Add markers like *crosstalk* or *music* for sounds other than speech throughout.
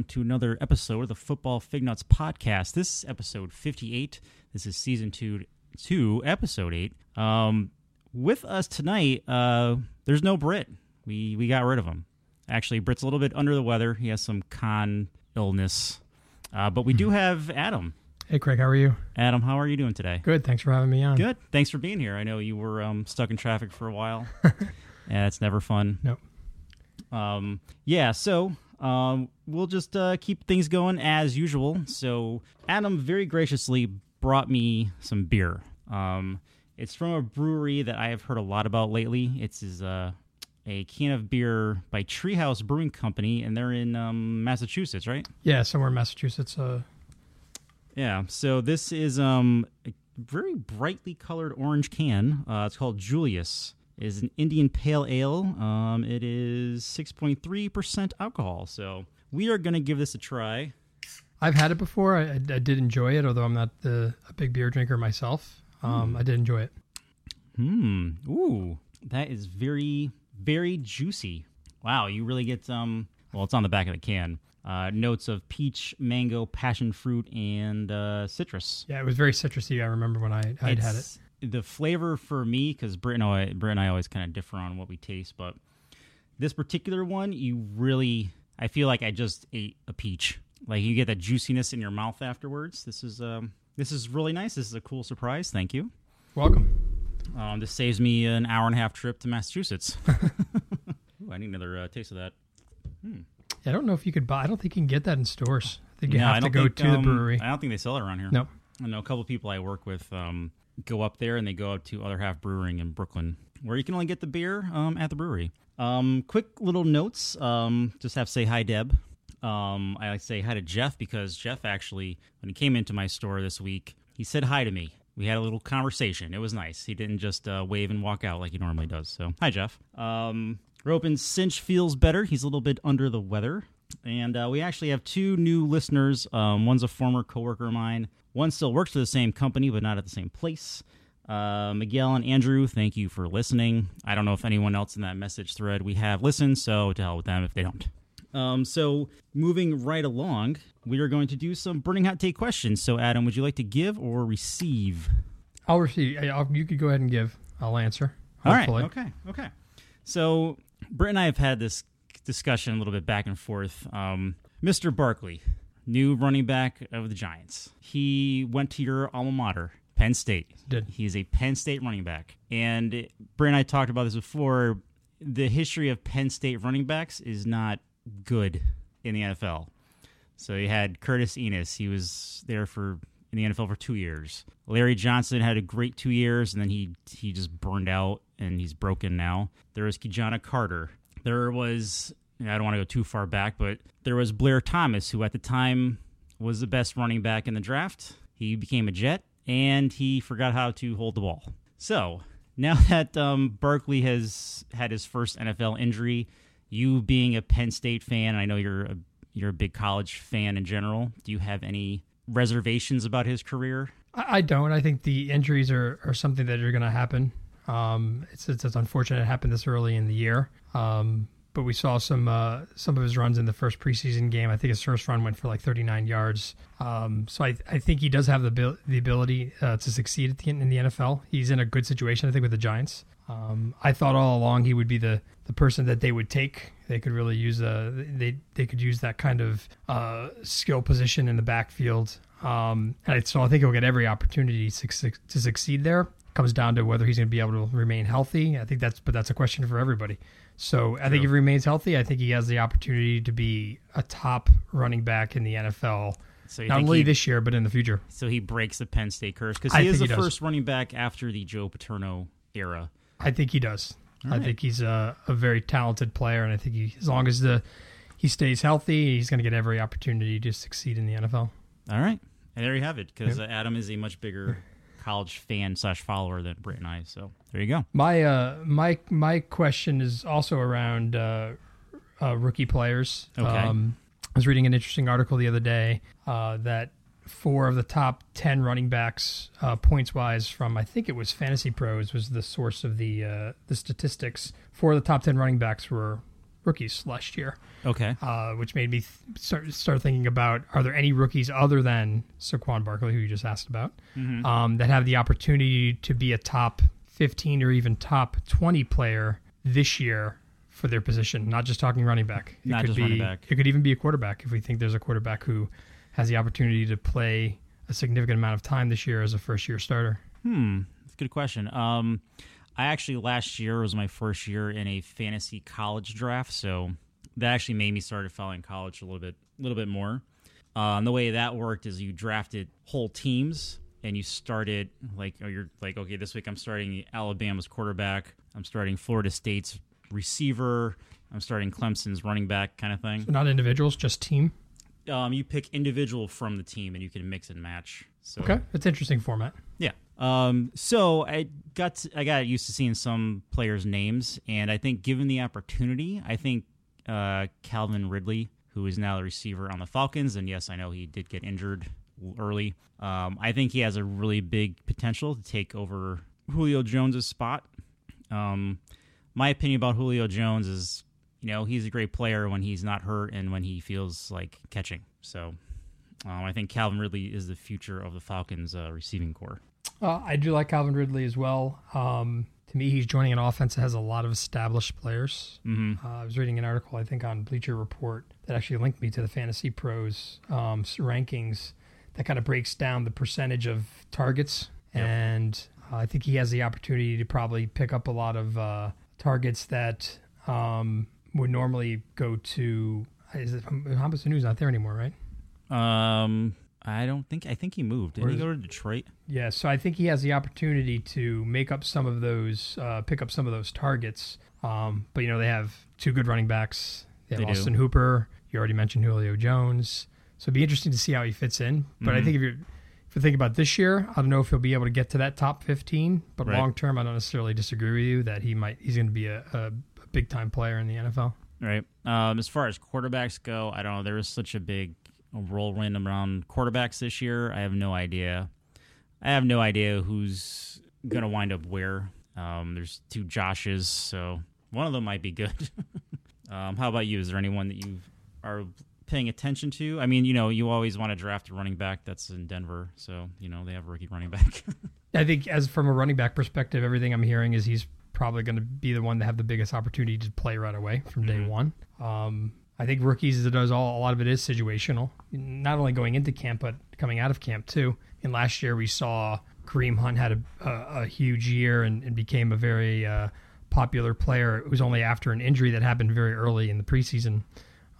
welcome to another episode of the Football Fig Nuts podcast. This is episode 58. This is season two, two episode eight. Um, with us tonight, uh, there's no Britt. We we got rid of him. Actually, Britt's a little bit under the weather. He has some con illness, uh, but we do have Adam. Hey, Craig, how are you? Adam, how are you doing today? Good. Thanks for having me on. Good. Thanks for being here. I know you were um, stuck in traffic for a while. *laughs* yeah, it's never fun. Nope. Um, yeah, so um, we'll just uh, keep things going as usual. So Adam very graciously brought me some beer. Um, it's from a brewery that I have heard a lot about lately. It's is uh, a can of beer by Treehouse Brewing Company, and they're in um, Massachusetts, right? Yeah, somewhere in Massachusetts. Uh, Yeah. So this is um, a very brightly colored orange can. Uh, it's called Julius. Is an Indian Pale Ale. Um, it is 6.3% alcohol. So we are going to give this a try. I've had it before. I, I, did enjoy it, although I'm not the, a big beer drinker myself. Um, I did enjoy it. Hmm. Ooh, that is very, very juicy. Wow, you really get um. Well, it's on the back of the can. Uh, notes of peach, mango, passion fruit, and uh, citrus. Yeah, it was very citrusy. I remember when I I'd had it. The flavor for me, because Britt and I, Britt and I always kind of differ on what we taste, but this particular one, you really, I feel like I just ate a peach. Like you get that juiciness in your mouth afterwards. This is um, this is really nice. This is a cool surprise. Thank you. Welcome. Um, this saves me an hour and a half trip to Massachusetts. *laughs* Ooh, I need another uh, taste of that. I don't know if you could buy. I don't think you can get that in stores. I think you No, I have to go think, to the um, brewery. I don't think they sell it around here. Nope. I know a couple people I work with um, go up there and they go up to Other Half Brewing in Brooklyn, where you can only get the beer um, at the brewery. Um, quick little notes. Um, just have to say hi, Deb. Um, I like to say hi to Jeff because Jeff actually, when he came into my store this week, he said hi to me. We had a little conversation. It was nice. He didn't just uh, wave and walk out like he normally does. So, hi, Jeff. Um, Ropin Cinch feels better. He's a little bit under the weather. And uh, we actually have two new listeners. Um, one's a former coworker of mine. One still works for the same company, but not at the same place. Uh, Miguel and Andrew, thank you for listening. I don't know if anyone else in that message thread we have listened, so to hell with them if they don't. Um, so moving right along, we are going to do some burning hot take questions. So Adam, would you like to give or receive? I'll receive. I'll, you could go ahead and give. I'll answer. All right. Okay. Okay. So Britt and I have had this discussion a little bit back and forth. Um, Mr. Barkley, new running back of the Giants. He went to your alma mater, Penn State. Did. He's a Penn State running back. And Britt and I talked about this before. The history of Penn State running backs is not good in the NFL. So you had Curtis Enis. He was there for in the NFL for two years. Larry Johnson had a great two years, and then he he just burned out and he's broken now. There was Ki-Jana Carter. There was I don't want to go too far back, but there was Blair Thomas, who at the time was the best running back in the draft. He became a Jet, and he forgot how to hold the ball. So now *laughs* that um, has had his first NFL injury, you being a Penn State fan, I know you're a you're a big college fan in general. Do you have any reservations about his career? I, I don't. I think the injuries are, are something that are going to happen. Um, it's, it's it's unfortunate it happened this early in the year. Um, but we saw some uh, some of his runs in the first preseason game. I think his first run went for like 39 yards. Um, so I, I think he does have the the ability uh, to succeed the, in the NFL. He's in a good situation, I think, with the Giants. Um, I thought all along he would be the, the person that they would take. They could really use a they they could use that kind of uh, skill position in the backfield. Um, and so I think he'll get every opportunity to, to succeed there. Comes down to whether he's going to be able to remain healthy. I think that's but that's a question for everybody. So I think if he remains healthy, I think he has the opportunity to be a top running back in the NFL. So Not only he, this year, but in the future. so he breaks the Penn State curse because I he is the he first running back after the Joe Paterno era. I think he does. I right. think he's a, a very talented player, and I think he, as long as the he stays healthy, he's going to get every opportunity to succeed in the NFL. All right, and there you have it. Because uh, Adam is a much bigger college fan slash follower than Britt and I. So there you go. My uh my my question is also around uh, uh, rookie players. Okay. Um, I was reading an interesting article the other day uh, that four of the top ten running backs uh, points wise from I think it was Fantasy Pros was the source of the uh, the statistics. Four of the top ten running backs were rookies last year, Okay. uh, which made me th- start start thinking about are there any rookies other than Saquon Barkley, who you just asked about, Mhm. um, that have the opportunity to be a top 15 or even top 20 player this year for their position? Not just talking running back. It Not could just be, running back. It could even be a quarterback if we think there's a quarterback who has the opportunity to play a significant amount of time this year as a first year starter. Hmm, that's a good question. Um, I actually last year was my first year in a fantasy college draft, so that actually made me start following college a little bit, a little bit more. Uh, and the way that worked is you drafted whole teams, and you started like, or you're like, okay, this week I'm starting Alabama's quarterback, I'm starting Florida State's receiver, I'm starting Clemson's running back, kind of thing. So not individuals, just team. Um, you pick individual from the team, and you can mix and match. So Okay, that's interesting format. yeah. Um, so I got to, I got used to seeing some players' names, and I think given the opportunity, I think uh, Calvin Ridley, who is now the receiver on the Falcons, and yes, I know he did get injured early. Um, I think he has a really big potential to take over Julio Jones's spot. Um, my opinion about Julio Jones is, you know, he's a great player when he's not hurt and when he feels like catching. So. Um, I think Calvin Ridley is the future of the Falcons' uh, receiving corps. Uh, I do like Calvin Ridley as well. Um, to me, he's joining an offense that has a lot of established players. Mm-hmm. Uh, I was reading an article, I think, on Bleacher Report that actually linked me to the Fantasy Pros um, rankings that kind of breaks down the percentage of targets. Yep. And uh, I think he has the opportunity to probably pick up a lot of uh, targets that um, would normally go to. Is it Mohamed Sanu not there anymore, right? Um, I don't think. I think he moved. Did he go to Detroit? Yeah, so I think he has the opportunity to make up some of those, uh, pick up some of those targets. Um, but you know, they have two good running backs. They have They do. Austin Hooper. You already mentioned Julio Jones. So it'd be interesting to see how he fits in. But I Mhm. think if you're if you think about this year, I don't know if he'll be able to get to that top fifteen. But Right. long term, I don't necessarily disagree with you that he might. He's going to be a, a, a big time player in the NFL. Right. Um, as far as quarterbacks go, I don't know. There was such a big whirlwind around quarterbacks this year. I have no idea. I have no idea who's gonna wind up where. Um, there's two Joshes, so one of them might be good. *laughs* um, how about you? Is there anyone that you are paying attention to? I mean, you know, you always want to draft a running back that's in Denver, so you know they have a rookie running back. *laughs* I think, as from a running back perspective, everything I'm hearing is he's probably going to be the one to have the biggest opportunity to play right away from day Mhm. one. Um, I think rookies, it does all a lot of it is situational, not only going into camp but coming out of camp too. And last year we saw Kareem Hunt had a, a, a huge year and, and became a very uh, popular player. It was only after an injury that happened very early in the preseason.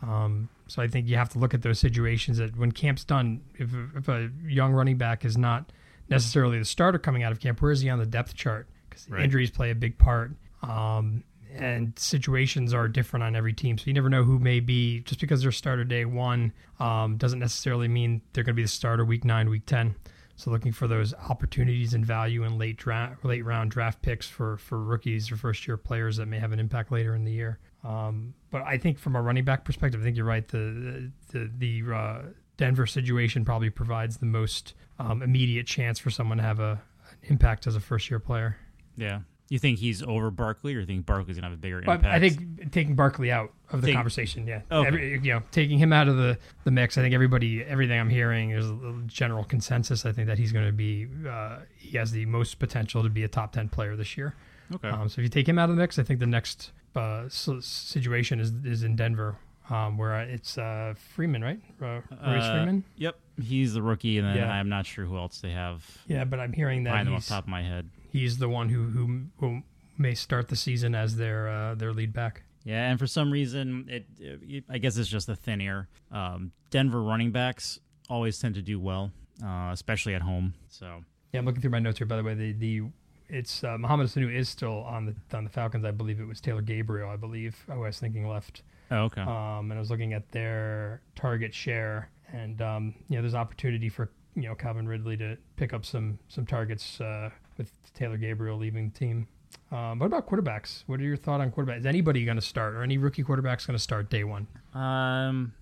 Um, so I think you have to look at those situations that when camp's done, if, if a young running back is not necessarily the starter coming out of camp, where is he on the depth chart? Because Right. injuries play a big part. Um, and situations are different on every team. So you never know who may be, just because they're starter day one um, doesn't necessarily mean they're going to be the starter week nine, week 10. So looking for those opportunities and value in late draft, late round draft picks for, for rookies or first year players that may have an impact later in the year. Um, but I think from a running back perspective, I think you're right. The the the uh, Denver situation probably provides the most um, immediate chance for someone to have a an impact as a first year player. yeah. You think he's over Barkley, or you think Barkley's gonna have a bigger impact? I think taking Barkley out of the Take- conversation, yeah, Okay. Every, you know, taking him out of the, the mix, I think everybody, everything I'm hearing is a general consensus. I think that he's going to be, uh, he has the most potential to be a top ten player this year. Okay. Um, so if you take him out of the mix, I think the next uh, situation is is in Denver, um, where it's uh, Freeman, right? Uh, Maurice Uh, Freeman. Yep, he's the rookie, and then Yeah. I'm not sure who else they have Yeah, but I'm hearing that off the top of my head. He's the one who who who may start the season as their uh, their lead back. Yeah, and for some reason, it, it I guess it's just a thin air. Um, Denver running backs always tend to do well, uh, especially at home. So Yeah, I'm looking through my notes here. By the way, the the it's uh, Mohamed Sanu is still on the on the Falcons. I believe it was Taylor Gabriel. I believe I was thinking left. oh, okay, Um, and I was looking at their target share, and um, you know, there's opportunity for you know Calvin Ridley to pick up some some targets uh, with Taylor Gabriel leaving the team. Um, what about quarterbacks? What are your thoughts on quarterbacks? Is anybody going to start, or any rookie quarterbacks going to start day one? um,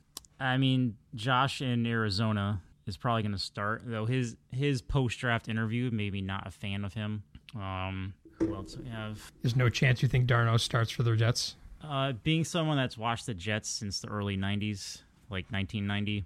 I mean Josh in Arizona is probably going to start though. His his post draft interview maybe not a fan of him. Um, who else do we have? There's no chance you think Darnold starts for the Jets. uh, being someone that's watched the Jets since the early '90s, like 1990,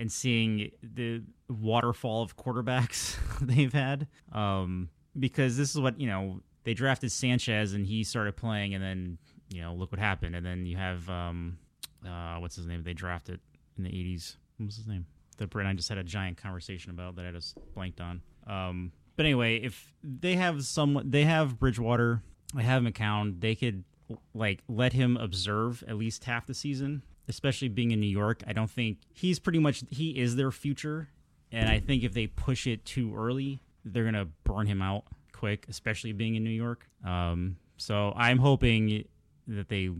and seeing the waterfall of quarterbacks *laughs* they've had, um, because this is what you know they drafted Sanchez and he started playing, and then you know look what happened, and then you have um, uh, what's his name they drafted in the '80s. What was his name? That Brett I just had a giant conversation about that I just blanked on. Um, but anyway, if they have some, they have Bridgewater, they have McCown, they could like let him observe at least half the season, especially being in New York. I don't think he's pretty much he is their future, and I think if they push it too early, they're gonna burn him out quick, especially being in New York. Um, so I'm hoping that they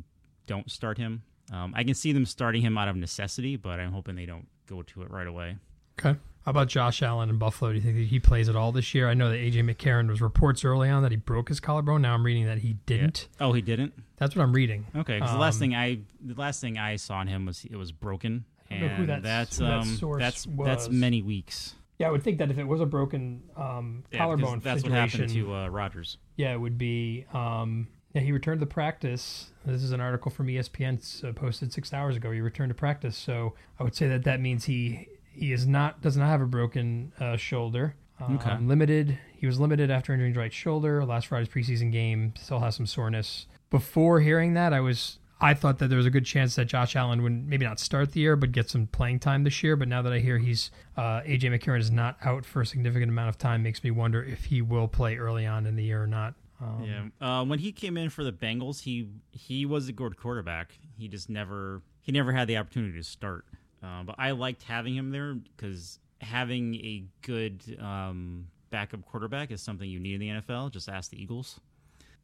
don't start him. Um, I can see them starting him out of necessity, but I'm hoping they don't go to it right away. Okay. How about Josh Allen in Buffalo? Do you think that he plays at all this year? I know that AJ McCarron was reports early on that he broke his collarbone. Now I'm reading that he didn't. Yeah. Oh, he didn't. That's what I'm reading. Okay, because um, the last thing I the last thing I saw on him was it was broken, and that's that's um, that that's that's many weeks. Yeah, I would think that if it was a broken um, yeah, collarbone that's what happened to uh, Rodgers. Yeah, it would be. Um, yeah, he returned to practice. This is an article from ESPN uh, posted six hours ago. He returned to practice, so I would say that that means he he is not does not have a broken uh, shoulder. Um, okay. Limited. He was limited after injuring his right shoulder. Last Friday's preseason game still has some soreness. Before hearing that, I was I thought that there was a good chance that Josh Allen would maybe not start the year, but get some playing time this year. But now that I hear he's uh, AJ McCarron is not out for a significant amount of time, makes me wonder if he will play early on in the year or not. Um, yeah, uh, when he came in for the Bengals, he he was a good quarterback. He just never he never had the opportunity to start. Uh, but I liked having him there because having a good um, backup quarterback is something you need in the NFL. Just ask the Eagles.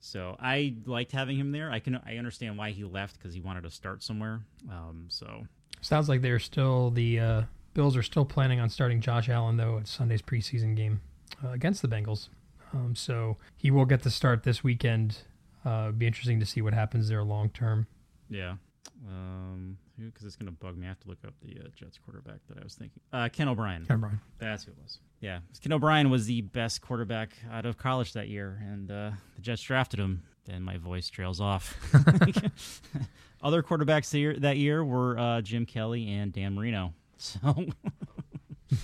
So I liked having him there. I can I understand why he left because he wanted to start somewhere. Um, so sounds like they're still the uh, Bills are still planning on starting Josh Allen though at Sunday's preseason game uh, against the Bengals. Um, so he will get the start this weekend. Uh, be interesting to see what happens there long term. Yeah. Um, because it's going to bug me. I have to look up the uh, Jets quarterback that I was thinking. Uh, Ken O'Brien. Ken O'Brien. That's who it was. Yeah, Ken O'Brien was the best quarterback out of college that year, and uh, the Jets drafted him. Then my voice trails off. *laughs* *laughs* Other quarterbacks that year, that year were uh, Jim Kelly and Dan Marino. So, *laughs* uh,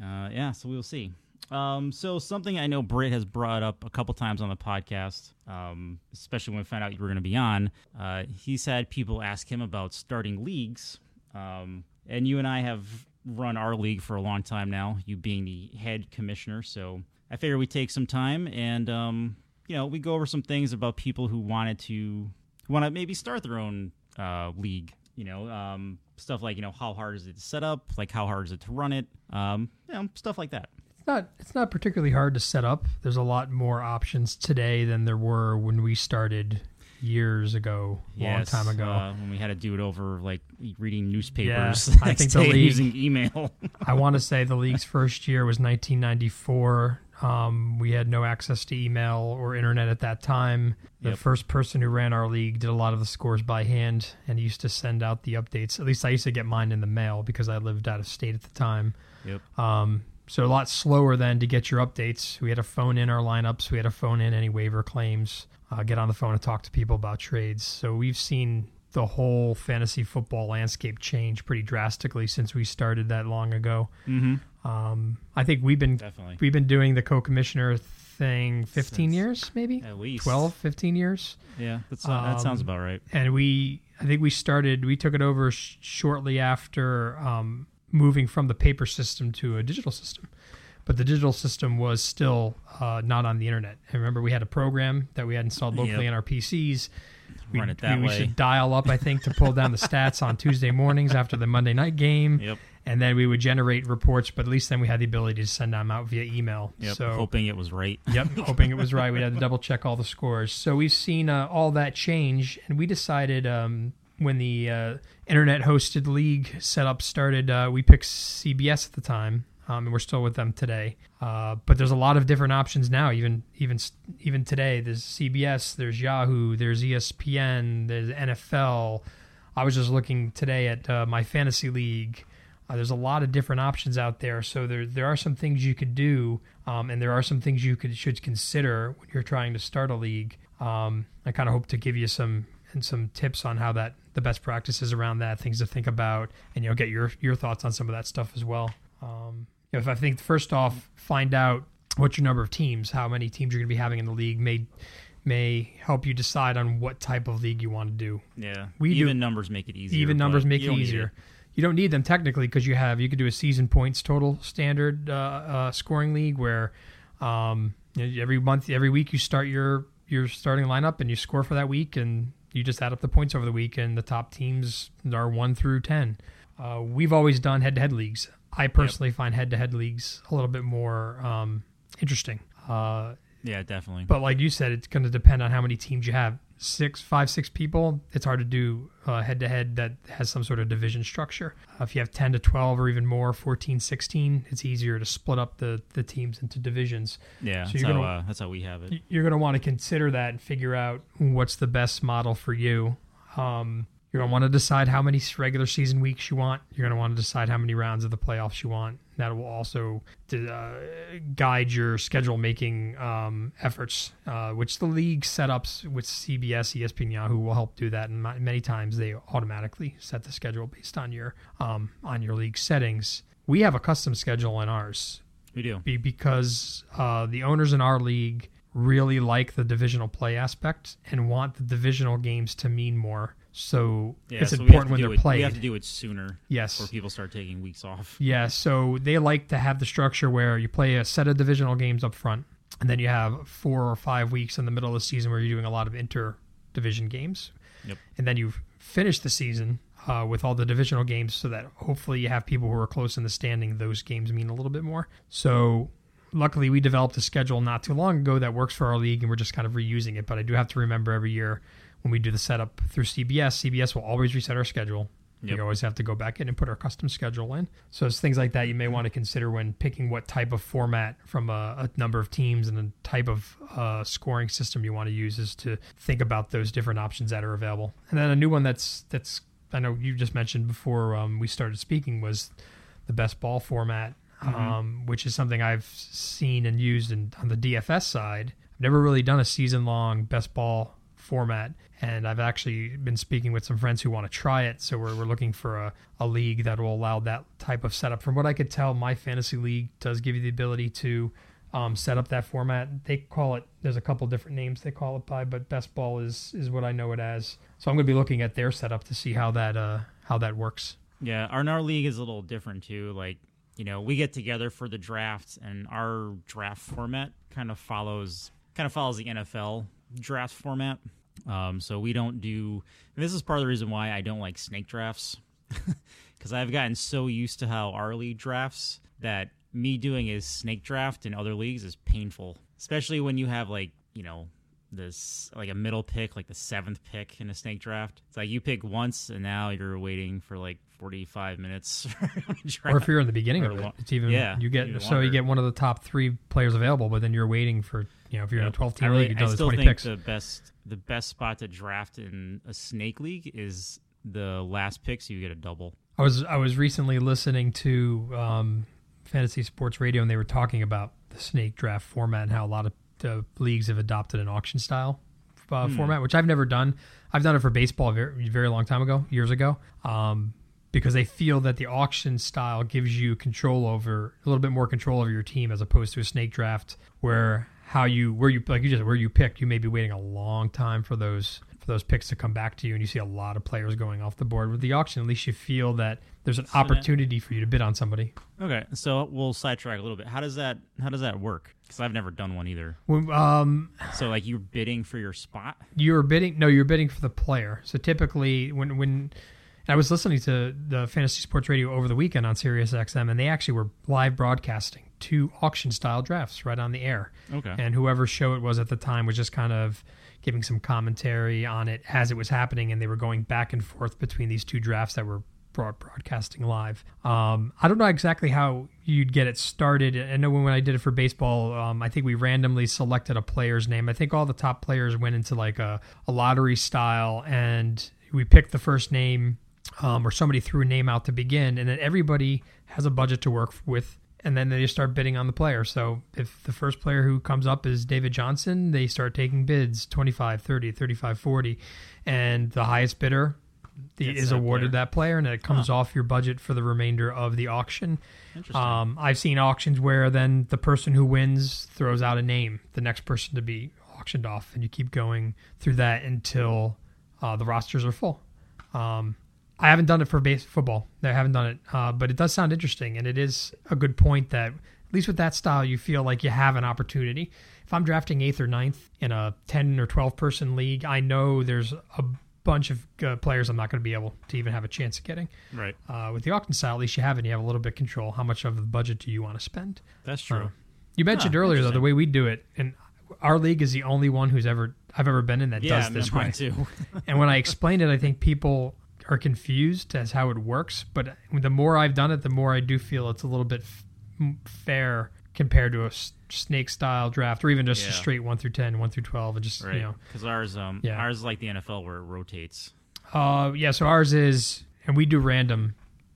yeah, so we'll see. Um, so something I know Britt has brought up a couple times on the podcast, um, especially when we found out you were going to be on. Uh, he's had people ask him about starting leagues, um, and you and I have run our league for a long time now. You being the head commissioner, so I figure we take some time and um, you know we go over some things about people who wanted to want to maybe start their own uh, league. You know, um, stuff like you know how hard is it to set up, like how hard is it to run it, um, you know, stuff like that not it's not particularly hard to set up. There's a lot more options today than there were when we started years ago, yes, long time ago. Uh, when we had to do it over like reading newspapers. Yeah, I *laughs* think the league using email. *laughs* I want to say the league's first year was 1994. Um, we had no access to email or internet at that time. The yep. first person who ran our league did a lot of the scores by hand and used to send out the updates. At least I used to get mine in the mail because I lived out of state at the time. Yep. Um, so a lot slower then to get your updates. We had to phone in our lineups. We had to phone in any waiver claims, uh, get on the phone and talk to people about trades. So we've seen the whole fantasy football landscape change pretty drastically since we started that long ago. Mm-hmm. Um, I think we've been Definitely. we've been doing the co-commissioner thing 15 Since years, maybe at least 12, 15 years. Yeah, that's, um, that sounds about right. And we, I think we started, we took it over sh- shortly after um, moving from the paper system to a digital system. But the digital system was still uh, not on the internet. And remember, we had a program that we had installed locally yep. on our PCs. We, Run it that we, way. we should dial up, I think, to pull down the *laughs* stats on Tuesday mornings after the Monday night game. Yep. And then we would generate reports, but at least then we had the ability to send them out via email. Yep, so hoping it was right. yep, *laughs* hoping it was right. We had to double check all the scores. So we've seen uh, all that change, and we decided um, when the uh, internet hosted league setup started, uh, we picked CBS at the time, um, and we're still with them today. Uh, but there's a lot of different options now. Even even even today, there's CBS, there's Yahoo, there's ESPN, there's NFL. I was just looking today at uh, my fantasy league. Uh, there's a lot of different options out there, so there there are some things you could do, um, and there are some things you could should consider when you're trying to start a league. Um, I kind of hope to give you some and some tips on how that the best practices around that, things to think about, and you know get your your thoughts on some of that stuff as well. Um, you know, if I think first off, find out what your number of teams, how many teams you're going to be having in the league may may help you decide on what type of league you want to do. Yeah, We do- even numbers make it easier. Even numbers make it easier. You don't need them technically because you have you could do a season points total standard uh, uh, scoring league where um, every month, every week you start your your starting lineup and you score for that week and you just add up the points over the week and the top teams are one through ten. Uh, we've always done head to head leagues. I personally find head to head leagues a little bit more um, interesting. Uh, Yeah, definitely. but like you said, it's going to depend on how many teams you have. Six, five, six people. It's hard to do head to head that has some sort of division structure. Uh, if you have 10 to 12 or even more, 14, 16, it's easier to split up the, the teams into divisions. yeah, so that's you're how gonna- uh, that's how we have it. You're going to want to consider that and figure out what's the best model for you. Um, you're going to want to decide how many regular season weeks you want. You're going to want to decide how many rounds of the playoffs you want. That will also uh, guide your schedule making um, efforts, uh, which the league setups with CBS, ESPN, Yahoo will help do that. And many times they automatically set the schedule based on your um, on your league settings. We have a custom schedule in ours We do. be because uh, the owners in our league really like the divisional play aspect and want the divisional games to mean more. So Yeah, it's so important when they're it, played. We have to do it sooner Yes. before people start taking weeks off. Yeah, so they like to have the structure where you play a set of divisional games up front, and then you have four or five weeks in the middle of the season where you're doing a lot of inter division games. Yep. And then you finish the season uh, with all the divisional games so that hopefully you have people who are close in the standing. Those games mean a little bit more. So luckily we developed a schedule not too long ago that works for our league and we're just kind of reusing it. But I do have to remember every year when we do the setup through CBS, CBS will always reset our schedule. Yep. We always have to go back in and put our custom schedule in. So it's things like that you may want to consider when picking what type of format from a, a number of teams and the type of uh, scoring system you want to use is to think about those different options that are available. And then a new one that's that's I know you just mentioned before um, we started speaking was the best ball format, um, which is something I've seen and used in, on the DFS side. I've never really done a season long best ball format, and I've actually been speaking with some friends who want to try it. So we're, we're looking for a, a league that will allow that type of setup. From what I could tell, my fantasy league does give you the ability to um, set up that format. They call it. There's a couple different names they call it by, but best ball is is what I know it as. So I'm going to be looking at their setup to see how that uh, how that works. Yeah, our our league is a little different too. Like, you know, we get together for the drafts, and our draft format kind of follows kind of follows the NFL draft format. Um, so we don't do. This is part of the reason why I don't like snake drafts, *laughs* because I've gotten so used to how our league drafts that me doing a snake draft in other leagues is painful, especially when you have like you know this like a middle pick, like the seventh pick in a snake draft. It's like you pick once, and now you're waiting for like 45 minutes. *laughs* Or if you're in the beginning Or of it, it's even yeah, you get even so you get one of the top three players available, but then you're waiting for you know if you're in a 12 team really- league, you've I still 20 think picks. the best the best spot to draft in a snake league is the last pick, so you get a double. I was I was recently listening to um, fantasy sports radio, and they were talking about the snake draft format and how a lot of the leagues have adopted an auction style uh, Hmm. format, which I've never done. I've done it for baseball very, very long time ago, years ago, um, because they feel that the auction style gives you control over a little bit more control over your team as opposed to a snake draft where how you where you like you just where you picked you may be waiting a long time for those for those picks to come back to you and you see a lot of players going off the board with the auction at least you feel that there's an So that- opportunity for you to bid on somebody Okay, so we'll sidetrack a little bit. How does that how does that work? Because I've never done one either. When, um, So like you're bidding for your spot. you're bidding no you're bidding for the player so typically when when I was listening to the fantasy sports radio over the weekend on Sirius XM and they actually were live broadcasting two auction style drafts right on the air. Okay. and whoever show it was at the time was just kind of giving some commentary on it as it was happening and they were going back and forth between these two drafts that were broad broadcasting live. Um, i don't know exactly how you'd get it started. I know when, when i did it for baseball um, i think we randomly selected a player's name. I think all the top players went into like a, a lottery style and we picked the first name um, or somebody threw a name out to begin and then everybody has a budget to work with and then they just start bidding on the player. So if the first player who comes up is David Johnson, they start taking bids 25, 30, 35, 40, and the highest bidder the, is awarded player. that player, and it comes off your budget for the remainder of the auction. Interesting. Um, I've seen auctions where then the person who wins throws out a name, the next person to be auctioned off, and you keep going through that until uh, the rosters are full. Um, I haven't done it for base football. I haven't done it, uh, but it does sound interesting, and it is a good point that at least with that style, you feel like you have an opportunity. If I'm drafting eighth or ninth in a ten or twelve person league, I know there's a bunch of uh, players I'm not going to be able to even have a chance of getting. right. Uh, with the auction style, at least you have it. and You have a little bit of control. How much of the budget do you want to spend? That's true. Uh, You mentioned earlier though the way we do it, and our league is the only one who's ever I've ever been in that yeah, does this way. too. *laughs* and when I explained it, I think people are confused as how it works. But the more I've done it, the more I do feel it's a little bit f- fair compared to a s- snake style draft, or even just a straight one through 10, 1 through twelve, and just right. you know, Because ours, um, Yeah. ours is like the NFL where it rotates. Uh, yeah. So ours is, and we do random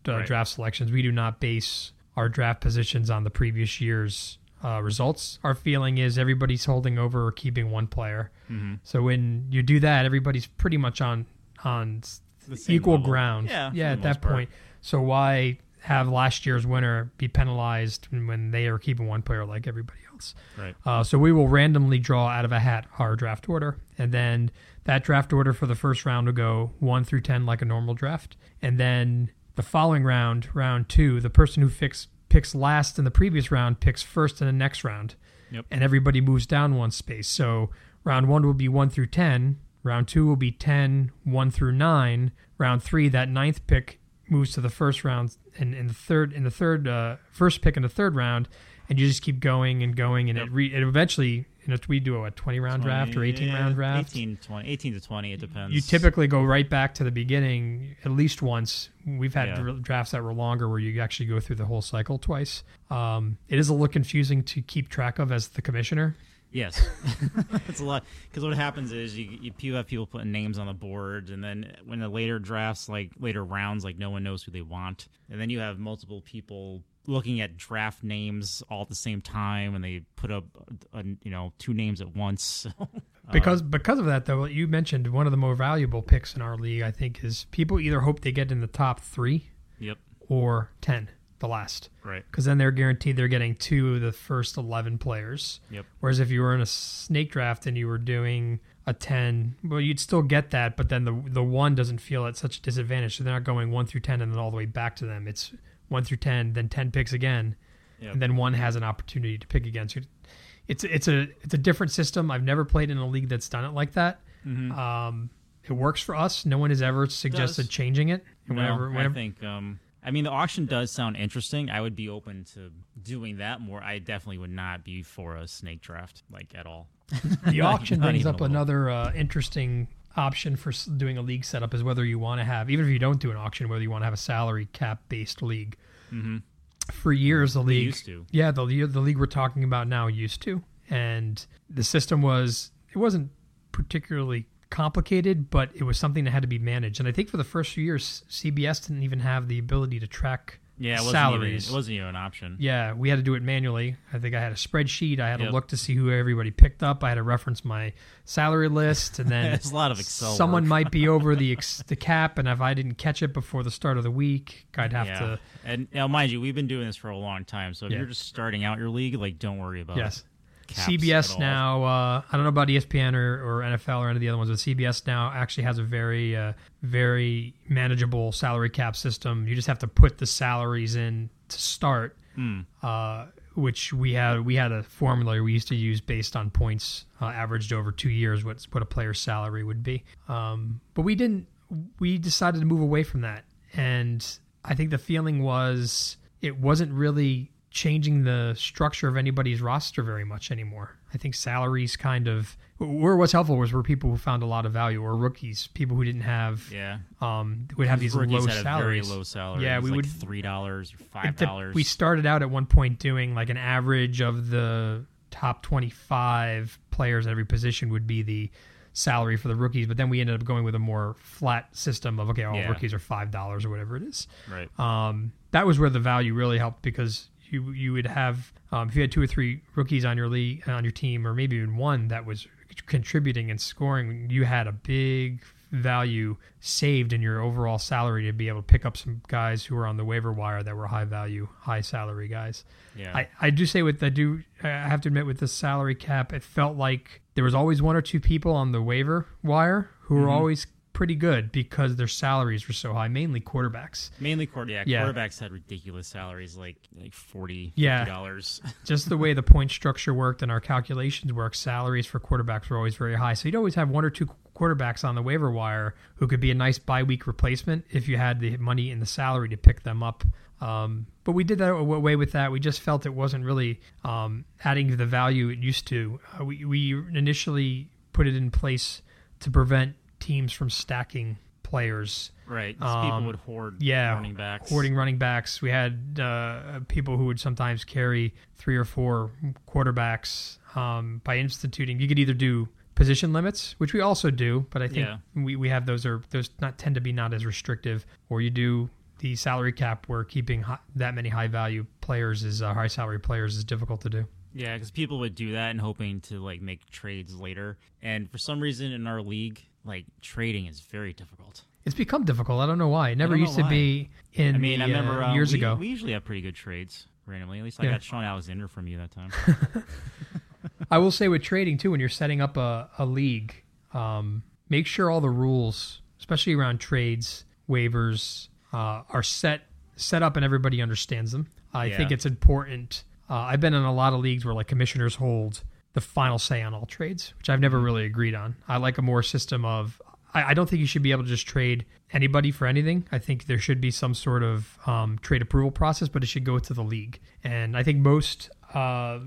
uh, Right. draft selections. We do not base our draft positions on the previous year's uh, results. Our feeling is everybody's holding over or keeping one player. Mm-hmm. So when you do that, everybody's pretty much on on The same equal level. ground. Yeah, yeah. At that part. point, so why have last year's winner be penalized when they are keeping one player like everybody else? Right. Uh, so we will randomly draw out of a hat our draft order, and then that draft order for the first round will go one through ten like a normal draft, and then the following round, round two, the person who picks picks last in the previous round picks first in the next round, Yep. and everybody moves down one space. So round one will be one through ten. Round two will be 10, 1 through 9. Round three, that ninth pick moves to the first round and in the third in the third uh, first pick in the third round and you just keep going and going and Yep. it, re, it eventually you know we do a 20 round draft or 18 yeah, round draft 18, 20, 18 to 20, it depends. you typically go right back to the beginning at least once we've had Yeah. drafts that were longer where you actually go through the whole cycle twice um, it is a little confusing to keep track of as the commissioner Yes, *laughs* it's a lot because what happens is you, you you have people putting names on the board, and then when the later drafts, like later rounds, like no one knows who they want, and then you have multiple people looking at draft names all at the same time, and they put up, uh you know, two names at once. *laughs* Because because of that though, you mentioned one of the more valuable picks in our league. I think is people either hope they get in the top three yep, or ten, the last, right, because then they're guaranteed they're getting two of the first eleven players. yep, Whereas if you were in a snake draft and you were doing a ten, well, you'd still get that, but then the the one doesn't feel at such a disadvantage. So they're not going one through ten and then all the way back to them. It's one through ten, then ten picks again, yep. and then one has an opportunity to pick again. So it's it's a it's a different system. I've never played in a league that's done it like that. Mhm. Um, it works for us. No one has ever suggested changing it. No, whenever, I think. Um, I mean, the auction does sound interesting. I would be open to doing that more. I definitely would not be for a snake draft, like at all. *laughs* *laughs* the auction brings up another uh, interesting option for doing a league setup is whether you want to have, even if you don't do an auction, whether you want to have a salary cap based league. Mm-hmm. For years, the league used to. Yeah, the the league we're talking about now used to, and the system was it wasn't particularly complicated, but it was something that had to be managed. And I think for the first few years, CBS didn't even have the ability to track Yeah, it salaries. Even, it wasn't even an option. Yeah, we had to do it manually. I think I had a spreadsheet. I had Yep. to look to see who everybody picked up. I had to reference my salary list, and then *laughs* It's a lot of Excel. someone might be *laughs* over the ex- the cap, and if I didn't catch it before the start of the week, I'd have yeah. to. And now, mind you, we've been doing this for a long time. So if Yeah. you're just starting out your league, like, don't worry about Yes. caps CBS now. Uh, I don't know about ESPN or, or NFL or any of the other ones, but CBS now actually has a very, uh, very manageable salary cap system. You just have to put the salaries in to start, Hmm. uh, which we had. We had a formula we used to use based on points uh, averaged over two years. What what a player's salary would be. Um, but we didn't. We decided to move away from that, and I think the feeling was it wasn't really changing the structure of anybody's roster very much anymore. I think salaries kind of where what's helpful was where people who found a lot of value or rookies, people who didn't have Yeah. um would have these low salaries. very low salary. Yeah, we like would- three dollars or five dollars. we started out at one point doing like an average of the top 25 players at every position would be the salary for the rookies, but then we ended up going with a more flat system of okay, all Yeah. rookies are five dollars or whatever it is. right. Um, that was where the value really helped because you you would have um, if you had two or three rookies on your league on your team, or maybe even one that was contributing and scoring, you had a big value saved in your overall salary to be able to pick up some guys who were on the waiver wire that were high value, high salary guys. Yeah. I, I do say with I do I have to admit with the salary cap, it felt like there was always one or two people on the waiver wire who were always pretty good because their salaries were so high, mainly quarterbacks. Mainly quarter, yeah, Yeah. quarterbacks had ridiculous salaries, like like 40 Yeah. dollars. *laughs* Just the way the point structure worked and our calculations worked, salaries for quarterbacks were always very high. So you'd always have one or two quarterbacks on the waiver wire who could be a nice bye week replacement if you had the money in the salary to pick them up. Um, but we did that away with that. We just felt it wasn't really um, adding the value it used to. Uh, we, we initially put it in place to prevent teams from stacking players right. 'cause people Um, would hoard yeah, running backs. hoarding running backs. We had uh, people who would sometimes carry three or four quarterbacks um, by instituting. You could either do position limits, which we also do, but I think Yeah. we, we have those are those not tend to be not as restrictive, or you do the salary cap where keeping hi- that many high value players is uh, high salary players is difficult to do. Yeah, because people would do that and hoping to like make trades later. And for some reason in our league, like trading is very difficult. It's become difficult. I don't know why. It never used to why. be in I mean, the, I remember uh, uh, years we, ago. We usually have pretty good trades randomly. At least I Yeah. got Shaun Alexander from you that time. *laughs* I will say with trading too, when you're setting up a, a league, um, make sure all the rules, especially around trades, waivers, uh, are set set up and everybody understands them. I Yeah. think it's important. Uh, I've been in a lot of leagues where like commissioners hold the final say on all trades, which I've never really agreed on. I like a more system of. I, I don't think you should be able to just trade anybody for anything. I think there should be some sort of um, trade approval process, but it should go to the league. And I think most uh,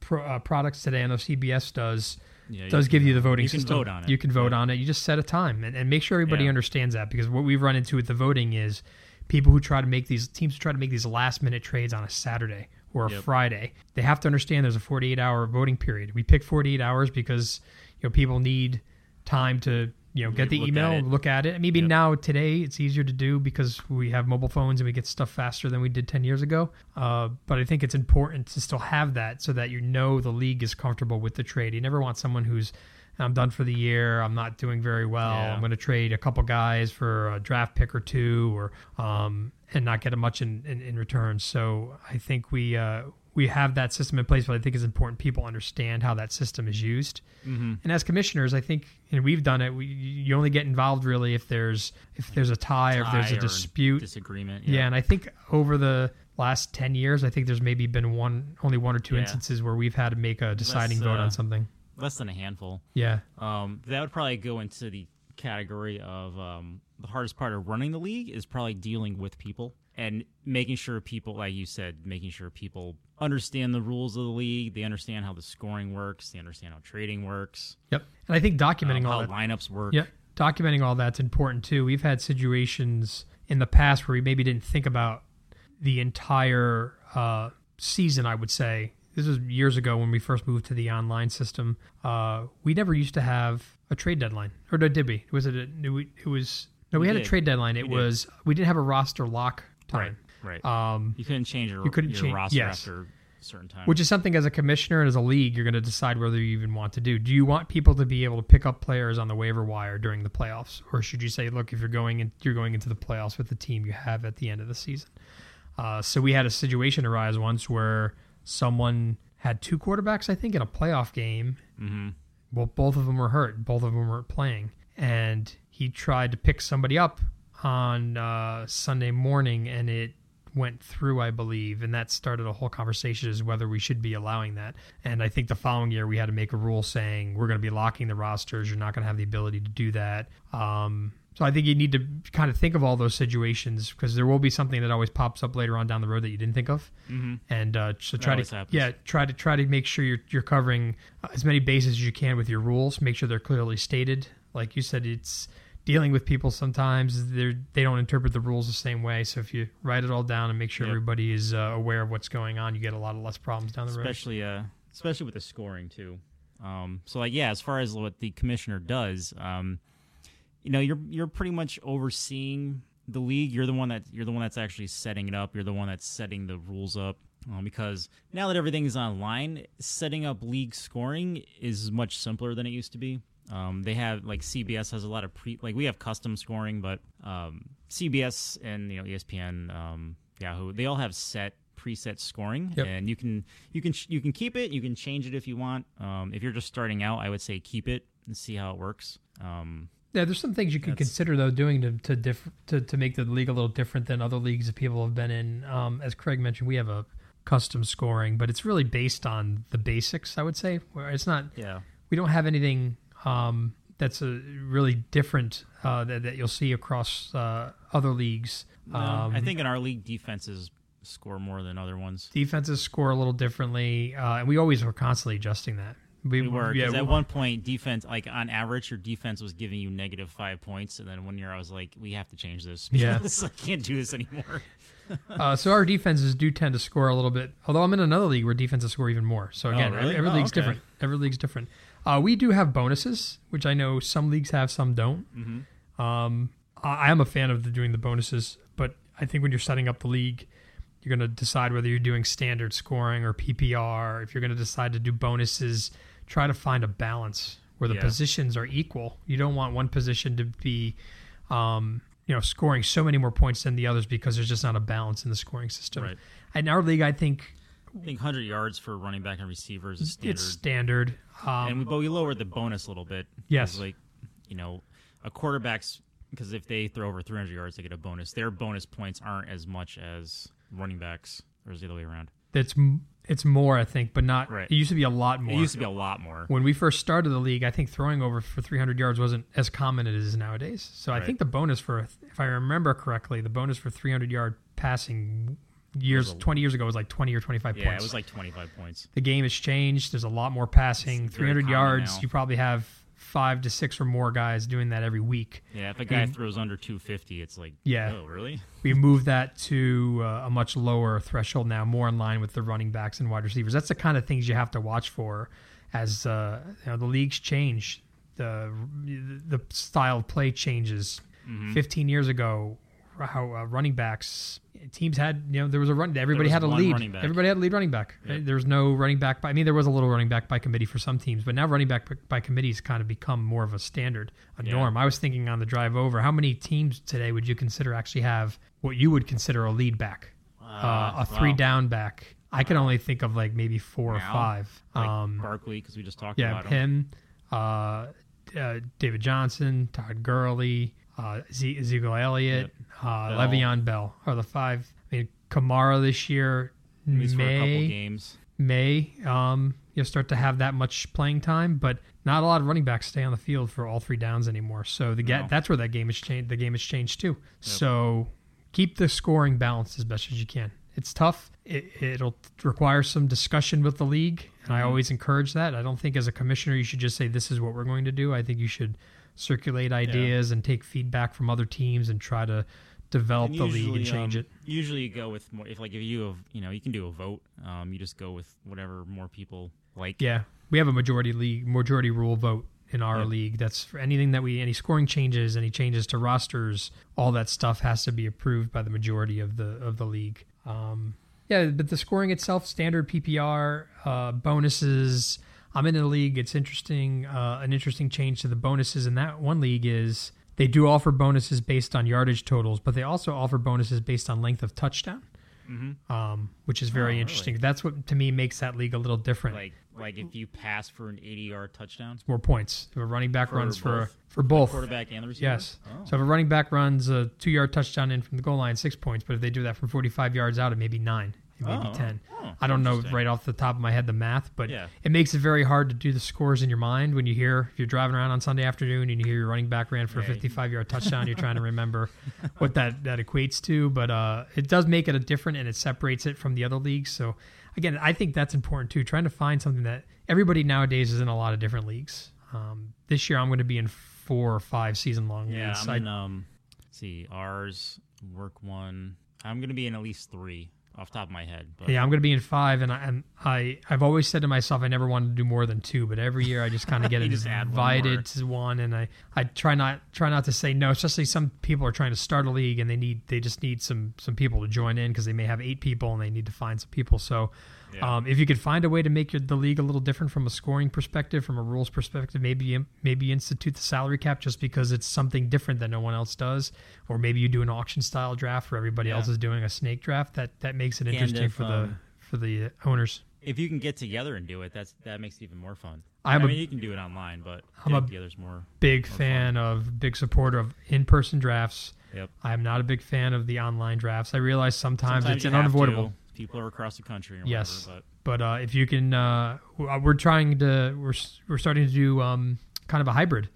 pro, uh, products today, I know CBS does Yeah, does give you the voting you can system. vote on it. You can vote Yeah. on it. You just set a time and, and make sure everybody Yeah. understands that because what we've run into with the voting is people who try to make these teams try to make these last minute trades on a Saturday or a Yep. Friday. They have to understand there's a 48 hour voting period. We pick 48 hours because you know people need time to you know get the Look email, it. look at it. Maybe Yep. now today it's easier to do because we have mobile phones and we get stuff faster than we did 10 years ago. Uh, but I think it's important to still have that so that you know the league is comfortable with the trade. You never want someone who's I'm done for the year. I'm not doing very well. Yeah. I'm going to trade a couple guys for a draft pick or two, or um, and not get much in, in, in return. So I think we uh, we have that system in place, but I think it's important people understand how that system is used. Mm-hmm. And as commissioners, I think and we've done it. We, you only get involved really if there's if there's a tie, or if there's a dispute. disagreement. Yeah. and I think over the last ten years, I think there's maybe been one, only one or two Yeah. instances where we've had to make a deciding vote uh, on something. less than a handful. Yeah, Um, that would probably go into the category of um, the hardest part of running the league is probably dealing with people and making sure people, like you said, making sure people understand the rules of the league. They understand how the scoring works. They understand how trading works. yep. And I think documenting um, all how that. lineups work. Yeah, documenting all that's important too. We've had situations in the past where we maybe didn't think about the entire uh, season. I would say this was years ago when we first moved to the online system. Uh, we never used to have a trade deadline, or no, did we? Was it? A, it was no. We, We had a trade deadline. It We did. was we didn't have a roster lock time. Right. Um, you couldn't change your, you couldn't your change- roster yes. after certain time. which is something as a commissioner and as a league you're going to decide whether you even want to do. Do you want people to be able to pick up players on the waiver wire during the playoffs, or should you say, look, if you're going in, you're going into the playoffs with the team you have at the end of the season? Uh, so we had a situation arise once where someone had two quarterbacks, I think, in a playoff game. hmm Well, both of them were hurt. Both of them weren't playing, and he tried to pick somebody up on uh, Sunday morning, and it went through, I believe, and that started a whole conversation as whether we should be allowing that. And I think the following year we had to make a rule saying we're going to be locking the rosters. You're not going to have the ability to do that. Um, so I think you need to kind of think of all those situations because there will be something that always pops up later on down the road that you didn't think of hmm and uh, so try to happens. yeah try to try to make sure you're you're covering uh, as many bases as you can with your rules. Make sure they're clearly stated. Like you said, it's dealing with people sometimes they they don't interpret the rules the same way. So if you write it all down and make sure Yep. everybody is uh, aware of what's going on, you get a lot of less problems down the road. especially uh especially with the scoring too um so like yeah as far as what the commissioner does um you know you're you're pretty much overseeing the league you're the one that you're the one that's actually setting it up you're the one that's setting the rules up um, because now that everything is online, setting up league scoring is much simpler than it used to be. Um, they have like CBS has a lot of pre like we have custom scoring, but um, CBS and you know ESPN, um, Yahoo, they all have set preset scoring, Yep. and you can you can you can keep it, you can change it if you want. Um, if you're just starting out, I would say keep it and see how it works. Um, Yeah, there's some things you can That's- consider though doing to to, diff- to to make the league a little different than other leagues that people have been in. Um, as Craig mentioned, we have a custom scoring, but it's really based on the basics. I would say it's not. yeah, We don't have anything um, that's a really different uh, that, that you'll see across uh, other leagues. Um, I think in our league defenses score more than other ones. defenses score a little differently, uh, and we always were constantly adjusting that. We were because yeah, at we- one point defense, like on average, your defense was giving you negative five points, and then one year I was like, we have to change this. Yeah. *laughs* because I can't do this anymore. *laughs* Uh, so our defenses do tend to score a little bit. Although I'm in another league where defenses score even more. So again, really? every Oh, league's okay. different. Every league's different. Uh, we do have bonuses, which I know some leagues have, some don't. Mm-hmm. Um, I I am a fan of the, doing the bonuses, but I think when you're setting up the league, you're going to decide whether you're doing standard scoring or PPR. If you're going to decide to do bonuses, try to find a balance where the Yeah. positions are equal. You don't want one position to be, um, you know, scoring so many more points than the others because there's just not a balance in the scoring system. Right. In our league, I think I think 100 yards for running back and receivers is standard. it's standard. Um, and we, but we lowered the bonus a little bit. Yes. 'Cause, like you know, a quarterback's because if they throw over 300 yards, they get a bonus. Their bonus points aren't as much as running backs, or is it the other way around? it's m- it's more, I think, but not. Right. It used to be a lot more. It used to be a lot more. when we first started the league, I think throwing over for 300 yards wasn't as common as it is nowadays. So I think the bonus for, if I remember correctly, the bonus for 300 yard passing years, Was a- 20 years ago was like 20 or 25 Yeah, points. it was like 25 points. the game has changed. There's a lot more passing. It's 300 yards, now. you probably have five to six or more guys doing that every week. Yeah, if a guy throws under 250, it's like, Yeah. oh, really? *laughs* We moved that to uh, a much lower threshold now, more in line with the running backs and wide receivers. That's the kind of things you have to watch for as uh, you know, the leagues change. The the style of play changes. Mhm. 15 years ago, how uh, running backs teams had you know there was a run everybody had a lead running back. everybody had a lead running back Yep. there was no running back by, i mean there was a little running back by committee for some teams but now running back by- by committee has kind of become more of a standard a Yeah. norm i was thinking on the drive over how many teams today would you consider actually have what you would consider a lead back uh, a three wow. down back i can only think of like maybe four or five Like um Barkley, because we just talked yeah, about him. him, uh, uh, David Johnson, Todd Gurley, uh, Z- Ezekiel Elliott, uh, Bell. Le'Veon Bell are the five. I mean, Kamara this year At least for a couple may games. may um, you'll start to have that much playing time, but not a lot of running backs stay on the field for all three downs anymore. So the ga- No. that's where that game has changed. The game has changed too. So keep the scoring balanced as best as you can. It's tough. It, it'll require some discussion with the league, and I Mhm. always encourage that. I don't think as a commissioner you should just say this is what we're going to do. I think you should circulate ideas and take feedback from other teams and try to develop the league and change um, it. Usually, you go with more. If like if you have, you know, you can do a vote. Um, you just go with whatever more people like. Yeah, we have a majority league, majority rule vote in our Yeah. league. That's for anything that we, any scoring changes, any changes to rosters, all that stuff has to be approved by the majority of the of the league. Um, yeah, but the scoring itself, standard PPR, uh, bonuses. I'm in a league. It's interesting. Uh, an interesting change to the bonuses in that one league is they do offer bonuses based on yardage totals, but they also offer bonuses based on length of touchdown, hmm um, which is Oh, very really? interesting. That's what to me makes that league a little different. Like like if you pass for an 80-yard touchdown, more points. If a running back For runs for both? for both. quarterback and the receiver. Yes. Oh. So if a running back runs a two yard touchdown in from the goal line, six points. But if they do that from forty five yards out, it may be nine. It may Oh, ten. oh, I don't know right off the top of my head the math, but Yeah. it makes it very hard to do the scores in your mind when you hear if you're driving around on Sunday afternoon and you hear your running back ran for a 55 yard touchdown. You're trying to *laughs* remember what that that equates to, but uh, it does make it a different and it separates it from the other leagues. So again, I think that's important too. Trying to find something that everybody nowadays is in a lot of different leagues. Um, this year, I'm going to be in four or five season long Yeah, leagues. I'm in um, let's see ours work one. I'm gonna be in at least three off the top of my head. But Yeah, I'm going to be in five, and I and I I've always said to myself I never wanted to do more than two, but every year I just kind of *laughs* get add one invited to one, and I I try not try not to say no. Especially some people are trying to start a league and they need they just need some some people to join in because they may have eight people and they need to find some people. So. Yeah. Um, if you could find a way to make your, the league a little different from a scoring perspective, from a rules perspective, maybe maybe institute the salary cap just because it's something different that no one else does, or maybe you do an auction style draft where everybody Yeah. else is doing a snake draft. That that makes it interesting if, for the um, for the owners. if you can get together and do it, that's that makes it even more fun. I'm I a mean, you can do it online, but I'm a more. big more fan of, big supporter of in person drafts. Yep. I'm not a big fan of the online drafts. I realize sometimes, it's you have unavoidable. People are across the country. Yes. Whatever, But uh, if you can, uh, we're trying to we're we're starting to do um, kind of a hybrid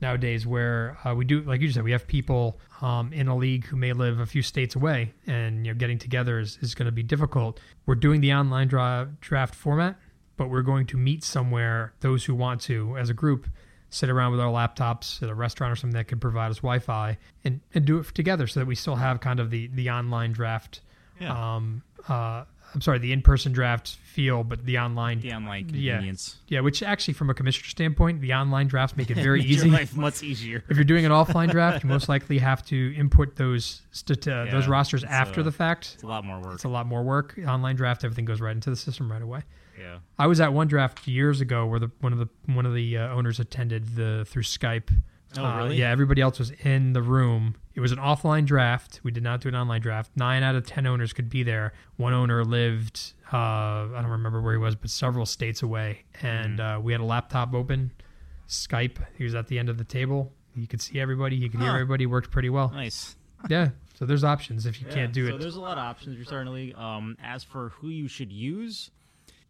nowadays where uh, we do like you said we have people um, in a league who may live a few states away and you know getting together is, is going to be difficult. We're doing the online dra- draft format, but we're going to meet somewhere those who want to as a group sit around with our laptops at a restaurant or something that could provide us Wi-Fi and, and do it together so that we still have kind of the the online draft yeah. um, uh, I'm sorry, the in-person draft feel, but the online, the online yeah. convenience yeah, which actually, from a commissioner standpoint, the online drafts make it very *laughs* easy. Life much easier. If you're doing an offline draft, you most likely have to input those uh, those rosters after uh, the fact. It's a lot more work. It's a lot more work. Online draft, everything goes right into the system right away. yeah. I was at one draft years ago where the one of the one of the uh, owners attended the through Skype. Oh, Uh, really? yeah, everybody else was in the room. It was an offline draft. We did not do an online draft. Nine out of ten owners could be there. One owner lived, uh, I don't remember where he was, but several states away. And Mm-hmm. uh, we had a laptop open, Skype. He was at the end of the table. You could see everybody. He could hear everybody. Worked pretty well. Nice. Yeah. So there's options if you Yeah, can't do so it. So there's a lot of options you're starting a league. Um, as for who you should use,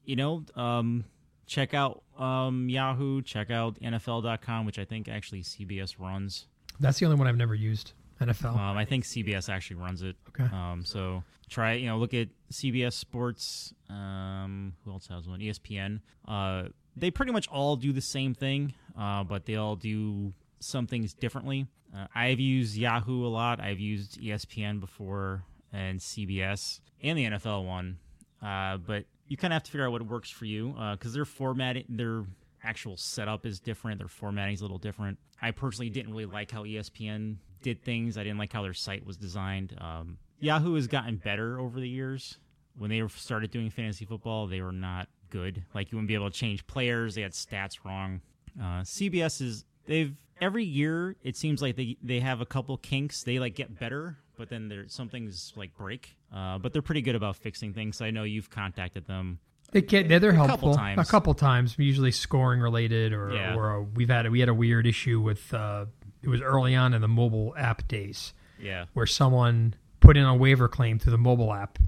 you know, um, check out um, Yahoo, check out NFL.com, which I think actually CBS runs. That's the only one I've never used. NFL. Um, I think CBS actually runs it. Okay. Um, so try, you know, look at CBS Sports. Um, who else has one? ESPN. Uh, they pretty much all do the same thing, uh, but they all do some things differently. Uh, I've used Yahoo a lot. I've used ESPN before and CBS and the NFL one. Uh, but you kind of have to figure out what works for you because their formatting, their actual setup is different. Their formatting is a little different. I personally didn't really like how ESPN did things. I didn't like how their site was designed. Um, Yahoo has gotten better over the years. When they started doing fantasy football, they were not good. Like you wouldn't be able to change players. They had stats wrong. Uh, CBS is they've every year it seems like they they have a couple kinks. They like get better, but then there something's like break. Uh, but they're pretty good about fixing things. I know you've contacted them. They can, they're, they're A couple helpful times. a couple times, usually scoring related, or Yeah. or uh we've had we had a weird issue with uh, it was early on in the mobile app days Yeah, where someone put in a waiver claim through the mobile app,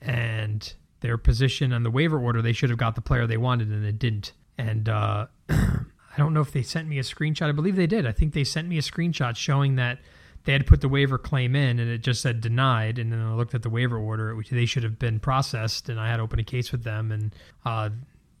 and their position on the waiver order they should have got the player they wanted and it didn't, and uh, *clears throat* I don't know if they sent me a screenshot. I believe they did. I think they sent me a screenshot showing that they had put the waiver claim in and it just said denied. And then I looked at the waiver order, which they should have been processed. And I had to open a case with them. And, uh,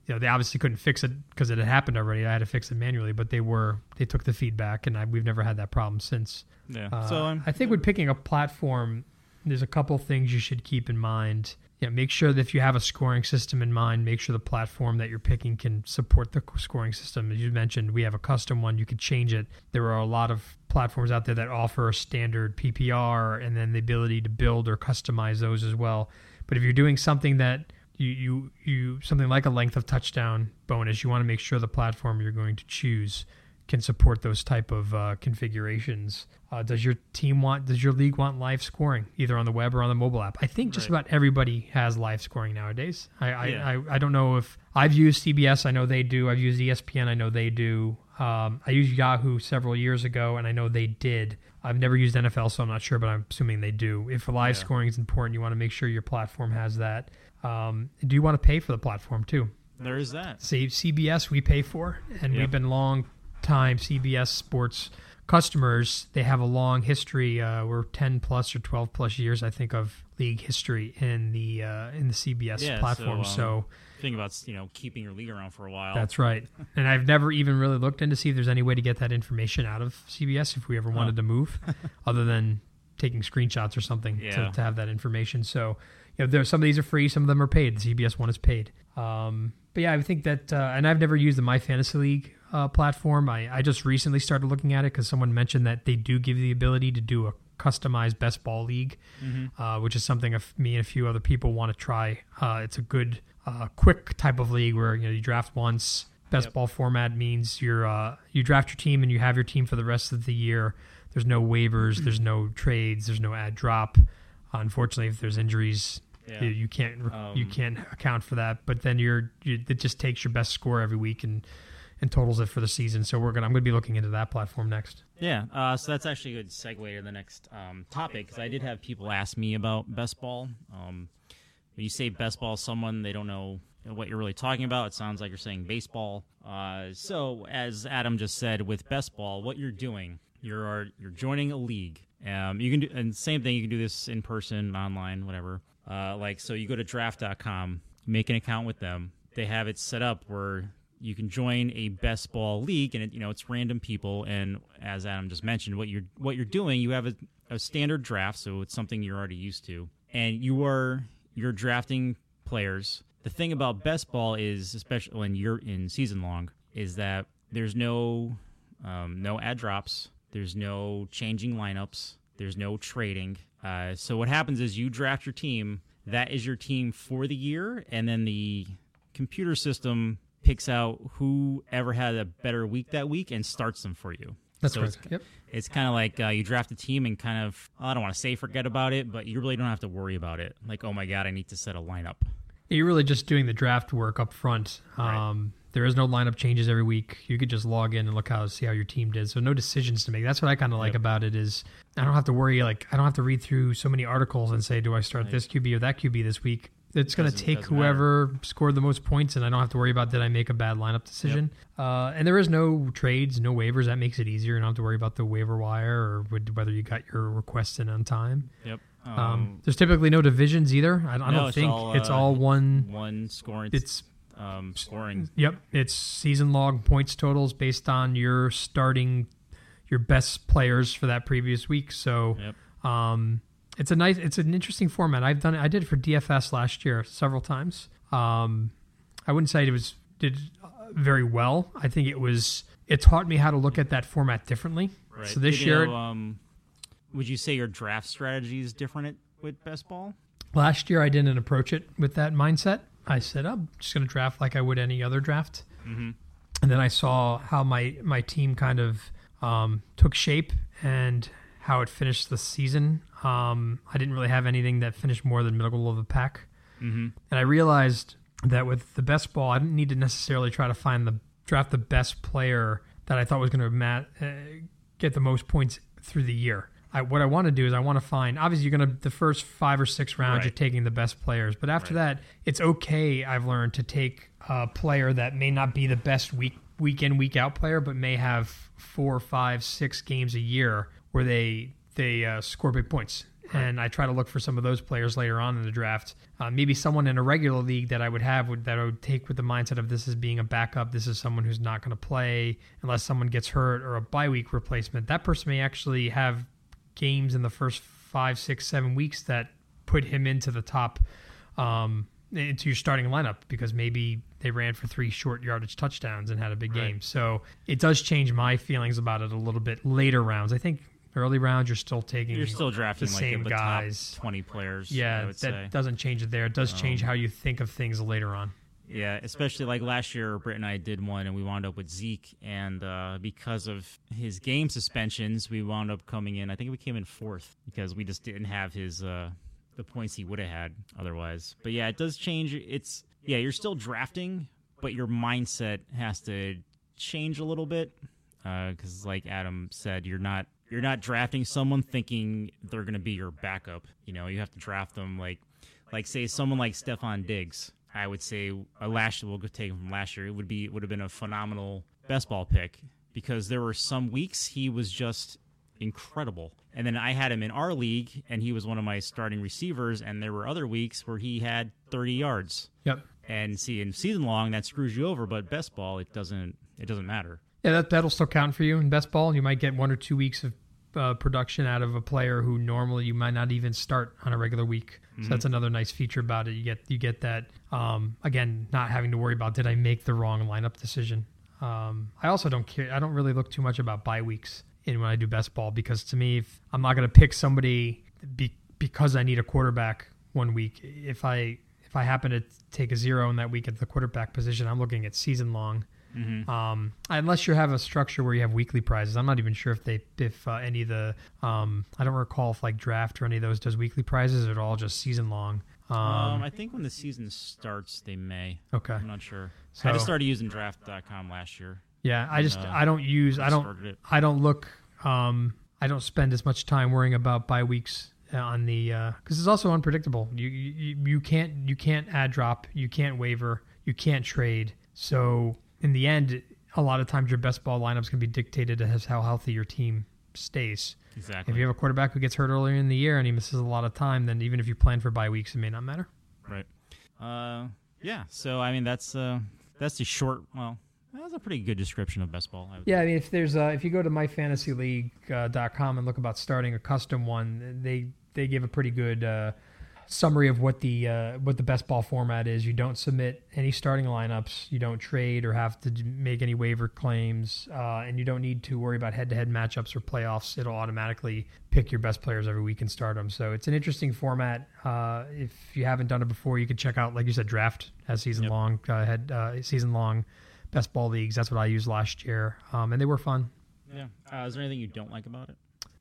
you know, they obviously couldn't fix it because it had happened already. I had to fix it manually, but they were, they took the feedback and I, we've never had that problem since. yeah. Uh, so I'm, I think with picking a platform, there's a couple things you should keep in mind. Yeah, make sure that if you have a scoring system in mind, make sure the platform that you're picking can support the scoring system. As you mentioned, we have a custom one. You could change it. There are a lot of platforms out there that offer a standard PPR and then the ability to build or customize those as well. But if you're doing something that you you, you something like a length of touchdown bonus, you want to make sure the platform you're going to choose can support those type of uh, configurations. Uh, does your team want? Does your league want live scoring, either on the web or on the mobile app? I think just Right. about everybody has live scoring nowadays. I I, Yeah. I I don't know if I've used CBS. I know they do. I've used ESPN. I know they do. Um, I used Yahoo several years ago, and I know they did. I've never used NFL, so I'm not sure, but I'm assuming they do. If live Yeah. scoring is important, you want to make sure your platform has that. Um, do you want to pay for the platform too? there is that. say CBS we pay for, and Yep. we've been long time CBS Sports customers. They have a long history. Uh, we're ten plus or twelve plus years, I think, of league history in the uh, in the CBS Yeah, so, platform. um, so Think about you know keeping your league around for a while. that's right. *laughs* And I've never even really looked into see if there's any way to get that information out of CBS if we ever wanted to move, *laughs* other than taking screenshots or something Yeah. to, to have that information. So, you know, there some of these are free, some of them are paid. The CBS one is paid. Um, but yeah, I think that, uh, and I've never used the My Fantasy League uh, platform. I, I just recently started looking at it because someone mentioned that they do give you the ability to do a customized best ball league, uh, which is something if me and a few other people want to try. Uh, it's a good, uh, quick type of league where you know you draft once. Best Yep. ball format means you're uh, you draft your team and you have your team for the rest of the year. There's no waivers, there's no trades, there's no add drop. unfortunately, if there's injuries, Yeah. you, you can't you Um, can't account for that. But then you're you, it just takes your best score every week and and totals it for the season. So we're gonna I'm gonna be looking into that platform next. Yeah, uh, so that's actually a good segue to the next um, topic because I did have people ask me about best ball. Um, when you say best ball, someone they don't know what you're really talking about. It sounds like you're saying baseball. Uh, so as Adam just said, with best ball, what you're doing, you're you're joining a league. Um, you can do and same thing. You can do this in person, online, whatever. Uh, like so, you go to draft.com, make an account with them. They have it set up where you can join a best ball league and it, you know it's random people and as adam just mentioned what you're what you're doing you have a, a standard draft so it's something you're already used to and you are you're drafting players. The thing about best ball is especially when you're in season long is that there's no um, no add drops there's no changing lineups there's no trading. Uh, so what happens is you draft your team that is your team for the year and then the computer system picks out whoever had a better week that week and starts them for you. That's So right. it's- Yep. It's kind of like uh, you draft a team and kind of I don't want to say forget about it, but you really don't have to worry about it. Like oh my god, I need to set a lineup. You're really just doing the draft work up front. Right. Um, there is no lineup changes every week. You could just log in and look how see how your team did. So no decisions to make. That's what I kind of like Yep. about it is I don't have to worry. Like I don't have to read through so many articles and say, do I start Right. this QB or that QB this week? It's going to take whoever scored the most points, and I don't have to worry about did I make a bad lineup decision. Uh, and there is no trades, no waivers. That makes it easier. You don't have to worry about the waiver wire or whether you got your request in on time. Yep. Um, Um, there's typically no divisions either. I, I no, don't it's think all, it's uh, all one. one scoring. It's um, scoring. Yep, it's season log points totals based on your starting your best players for that previous week. So Yep. um, it's a nice, it's an interesting format. I've done it. I did it for DFS last year several times. Um, I wouldn't say it was did uh, very well. I think it was. It taught me how to look at that format differently. Right. So this Did you year, know, um, would you say your draft strategy is different at, with best ball? last year I didn't approach it with that mindset. I said I'm just going to draft like I would any other draft. Mm-hmm. and then I saw how my my team kind of um, took shape and how it finished the season. Um, I didn't really have anything that finished more than middle of the pack, Mm-hmm. and I realized that with the best ball, I didn't need to necessarily try to find the draft the best player that I thought was going to mat, uh, get the most points through the year. I, what I want to do is I want to find. Obviously, you're going to the first five or six rounds, Right. you're taking the best players, but after Right. that, it's okay. I've learned to take a player that may not be the best week week in week out player, but may have four, five, six games a year where they they uh, score big points. And I try to look for some of those players later on in the draft. Uh, maybe someone in a regular league that I would have would, that I would take with the mindset of this is being a backup. This is someone who's not going to play unless someone gets hurt or a bye week replacement. That person may actually have games in the first five, six, seven weeks that put him into the top, um, into your starting lineup because maybe they ran for three short yardage touchdowns and had a big Right. game. So it does change my feelings about it a little bit later rounds. I think early round, you're still taking You're still drafting the like same the guys. top twenty players. I yeah, that say. doesn't change it there. It does change Um, how you think of things later on. Yeah, especially like last year, Britt and I did one, and we wound up with Zeke, and uh, because of his game suspensions, we wound up coming in. I think we came in fourth because we just didn't have his uh, the points he would have had otherwise. But yeah, it does change. It's yeah, you're still drafting, but your mindset has to change a little bit because, like Adam said, you're not you're not drafting someone thinking they're going to be your backup. You know, you have to draft them like like say someone like Stefon Diggs. I would say a last we'll take him from last year. It would be it would have been a phenomenal best ball pick because there were some weeks he was just incredible. And then I had him in our league and he was one of my starting receivers and there were other weeks where he had 30 yards. Yep. And see in season long that screws you over, but best ball it doesn't it doesn't matter. Yeah, that that'll still count for you in best ball. You might get one or two weeks of uh, production out of a player who normally you might not even start on a regular week. So that's another nice feature about it. You get you get that um, again, not having to worry about did I make the wrong lineup decision. Um, I also don't care. I don't really look too much about bye weeks in when I do best ball because to me, if I'm not going to pick somebody be, because I need a quarterback one week. If I if I happen to take a zero in that week at the quarterback position, I'm looking at season long. Um, unless you have a structure where you have weekly prizes, I'm not even sure if they if uh, any of the um, I don't recall if like draft or any of those does weekly prizes or all just season long. Um, Um, I think when the season starts, they may. okay, I'm not sure. So- I just started using Draft.com last year. yeah, I just uh, I don't use I don't. I don't look. Um, I don't spend as much time worrying about bye weeks on the because it's also unpredictable. You, you you can't you can't add drop. You can't waiver. You can't trade. So in the end, a lot of times your best ball lineups can be dictated as how healthy your team stays. Exactly. If you have a quarterback who gets hurt earlier in the year and he misses a lot of time, then even if you plan for bye weeks, it may not matter. Right. Uh, yeah. So I mean, that's uh, that's a short. Well, that's a pretty good description of best ball. I would Yeah, I mean, if there's uh, if you go to myfantasyleague.com and look about starting a custom one, they they give a pretty good uh, summary of what the uh, what the best ball format is. You don't submit any starting lineups, you don't trade or have to make any waiver claims, uh, and you don't need to worry about head-to-head matchups or playoffs. It'll automatically pick your best players every week and start them. So it's an interesting format. Uh, if you haven't done it before, you can check out, like you said, draft has season Yep. long uh, head uh, season long best ball leagues. That's what I used last year, um, and they were fun. Yeah. Uh, is there anything you don't like about it?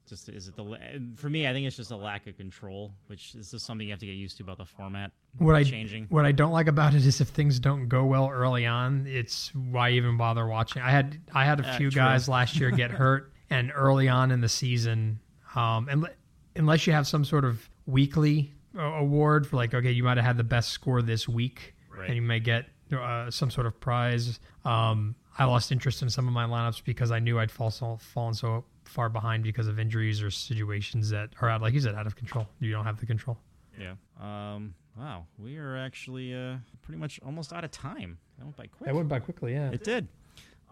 Just is it the for me? I think it's just a lack of control, which is just something you have to get used to about the format What I changing. what I don't like about it is if things don't go well early on, it's why even bother watching. I had I had a Uh, few true. guys last year get *laughs* hurt, and early on in the season, um, and unless you have some sort of weekly uh, award for like, okay, you might have had the best score this week, Right. and you may get uh, some sort of prize. Um, I lost interest in some of my lineups because I knew I'd fall so, fallen so far behind because of injuries or situations that are out, like you said, out of control. You don't have the control. Yeah. Um. Wow. We are actually uh, pretty much almost out of time. That went by quick. That went by quickly, yeah. It did.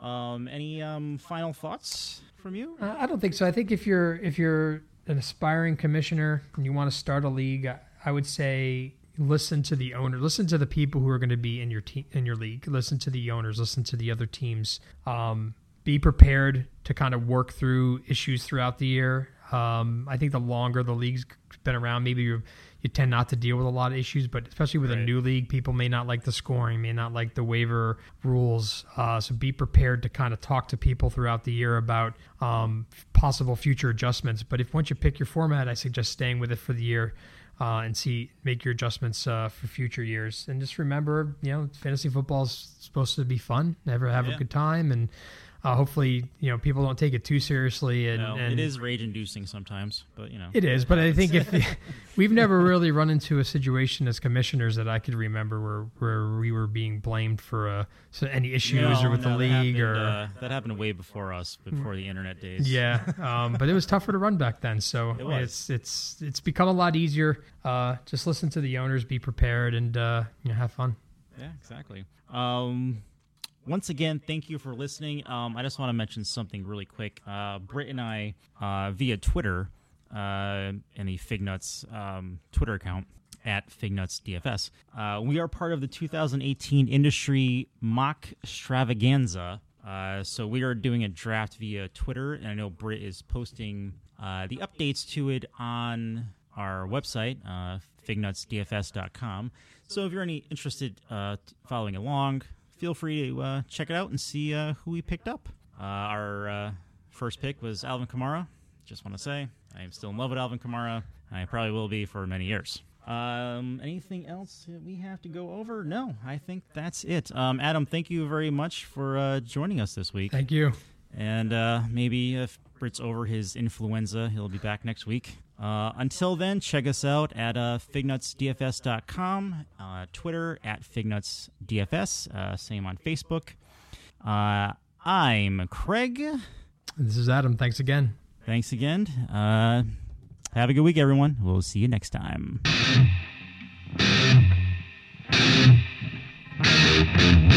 Um. Any um final thoughts from you? Uh, I don't think so. I think if you're if you're an aspiring commissioner and you want to start a league, I, I would say listen to the owner, listen to the people who are going to be in your team in your league, listen to the owners, listen to the other teams. Um, be prepared to kind of work through issues throughout the year. Um, I think the longer the league's been around, maybe you you tend not to deal with a lot of issues, but especially with a new league, people may not like the scoring, may not like the waiver rules. Uh, so be prepared to kind of talk to people throughout the year about um, possible future adjustments. But if once you pick your format, I suggest staying with it for the year. Uh, and see, make your adjustments uh, for future years, and just remember, you know, fantasy football is supposed to be fun. Never have Yeah. a good time, and uh, hopefully, you know, people don't take it too seriously. And, No, and it is rage-inducing sometimes, but you know. it is, but I think if *laughs* *laughs* we've never really run into a situation as commissioners that I could remember where where we were being blamed for uh, so any issues No, or with no, the that league happened, or uh, that happened way before us, before the internet days. yeah, um, but it was tougher to run back then. So *laughs* It it's it's it's become a lot easier. Uh, just listen to the owners, be prepared, and uh, you know, have fun. Yeah, exactly. Um, once again, thank you for listening. Um, I just want to mention something really quick. Uh, Britt and I, uh, via Twitter, uh, in the Fignuts um, Twitter account at FignutsDFS, uh, we are part of the 2018 industry mock extravaganza. Uh, so we are doing a draft via Twitter, and I know Britt is posting uh, the updates to it on our website, uh, fignutsdfs.com. So if you're any interested following along, feel free to uh, check it out and see uh, who we picked up. Uh, our uh, first pick was Alvin Kamara. Just want to say, I am still in love with Alvin Kamara. I probably will be for many years. Um, anything else that we have to go over? No, I think that's it. Um, Adam, thank you very much for uh, joining us this week. Thank you. And uh, maybe if Britt's over his influenza, he'll be back next week. Uh, until then, check us out at uh, fignutsdfs.com, uh, Twitter at fignutsdfs, uh, same on Facebook. Uh, I'm Craig. This is Adam. Thanks again. Thanks again. Uh, have a good week, everyone. We'll see you next time. *laughs*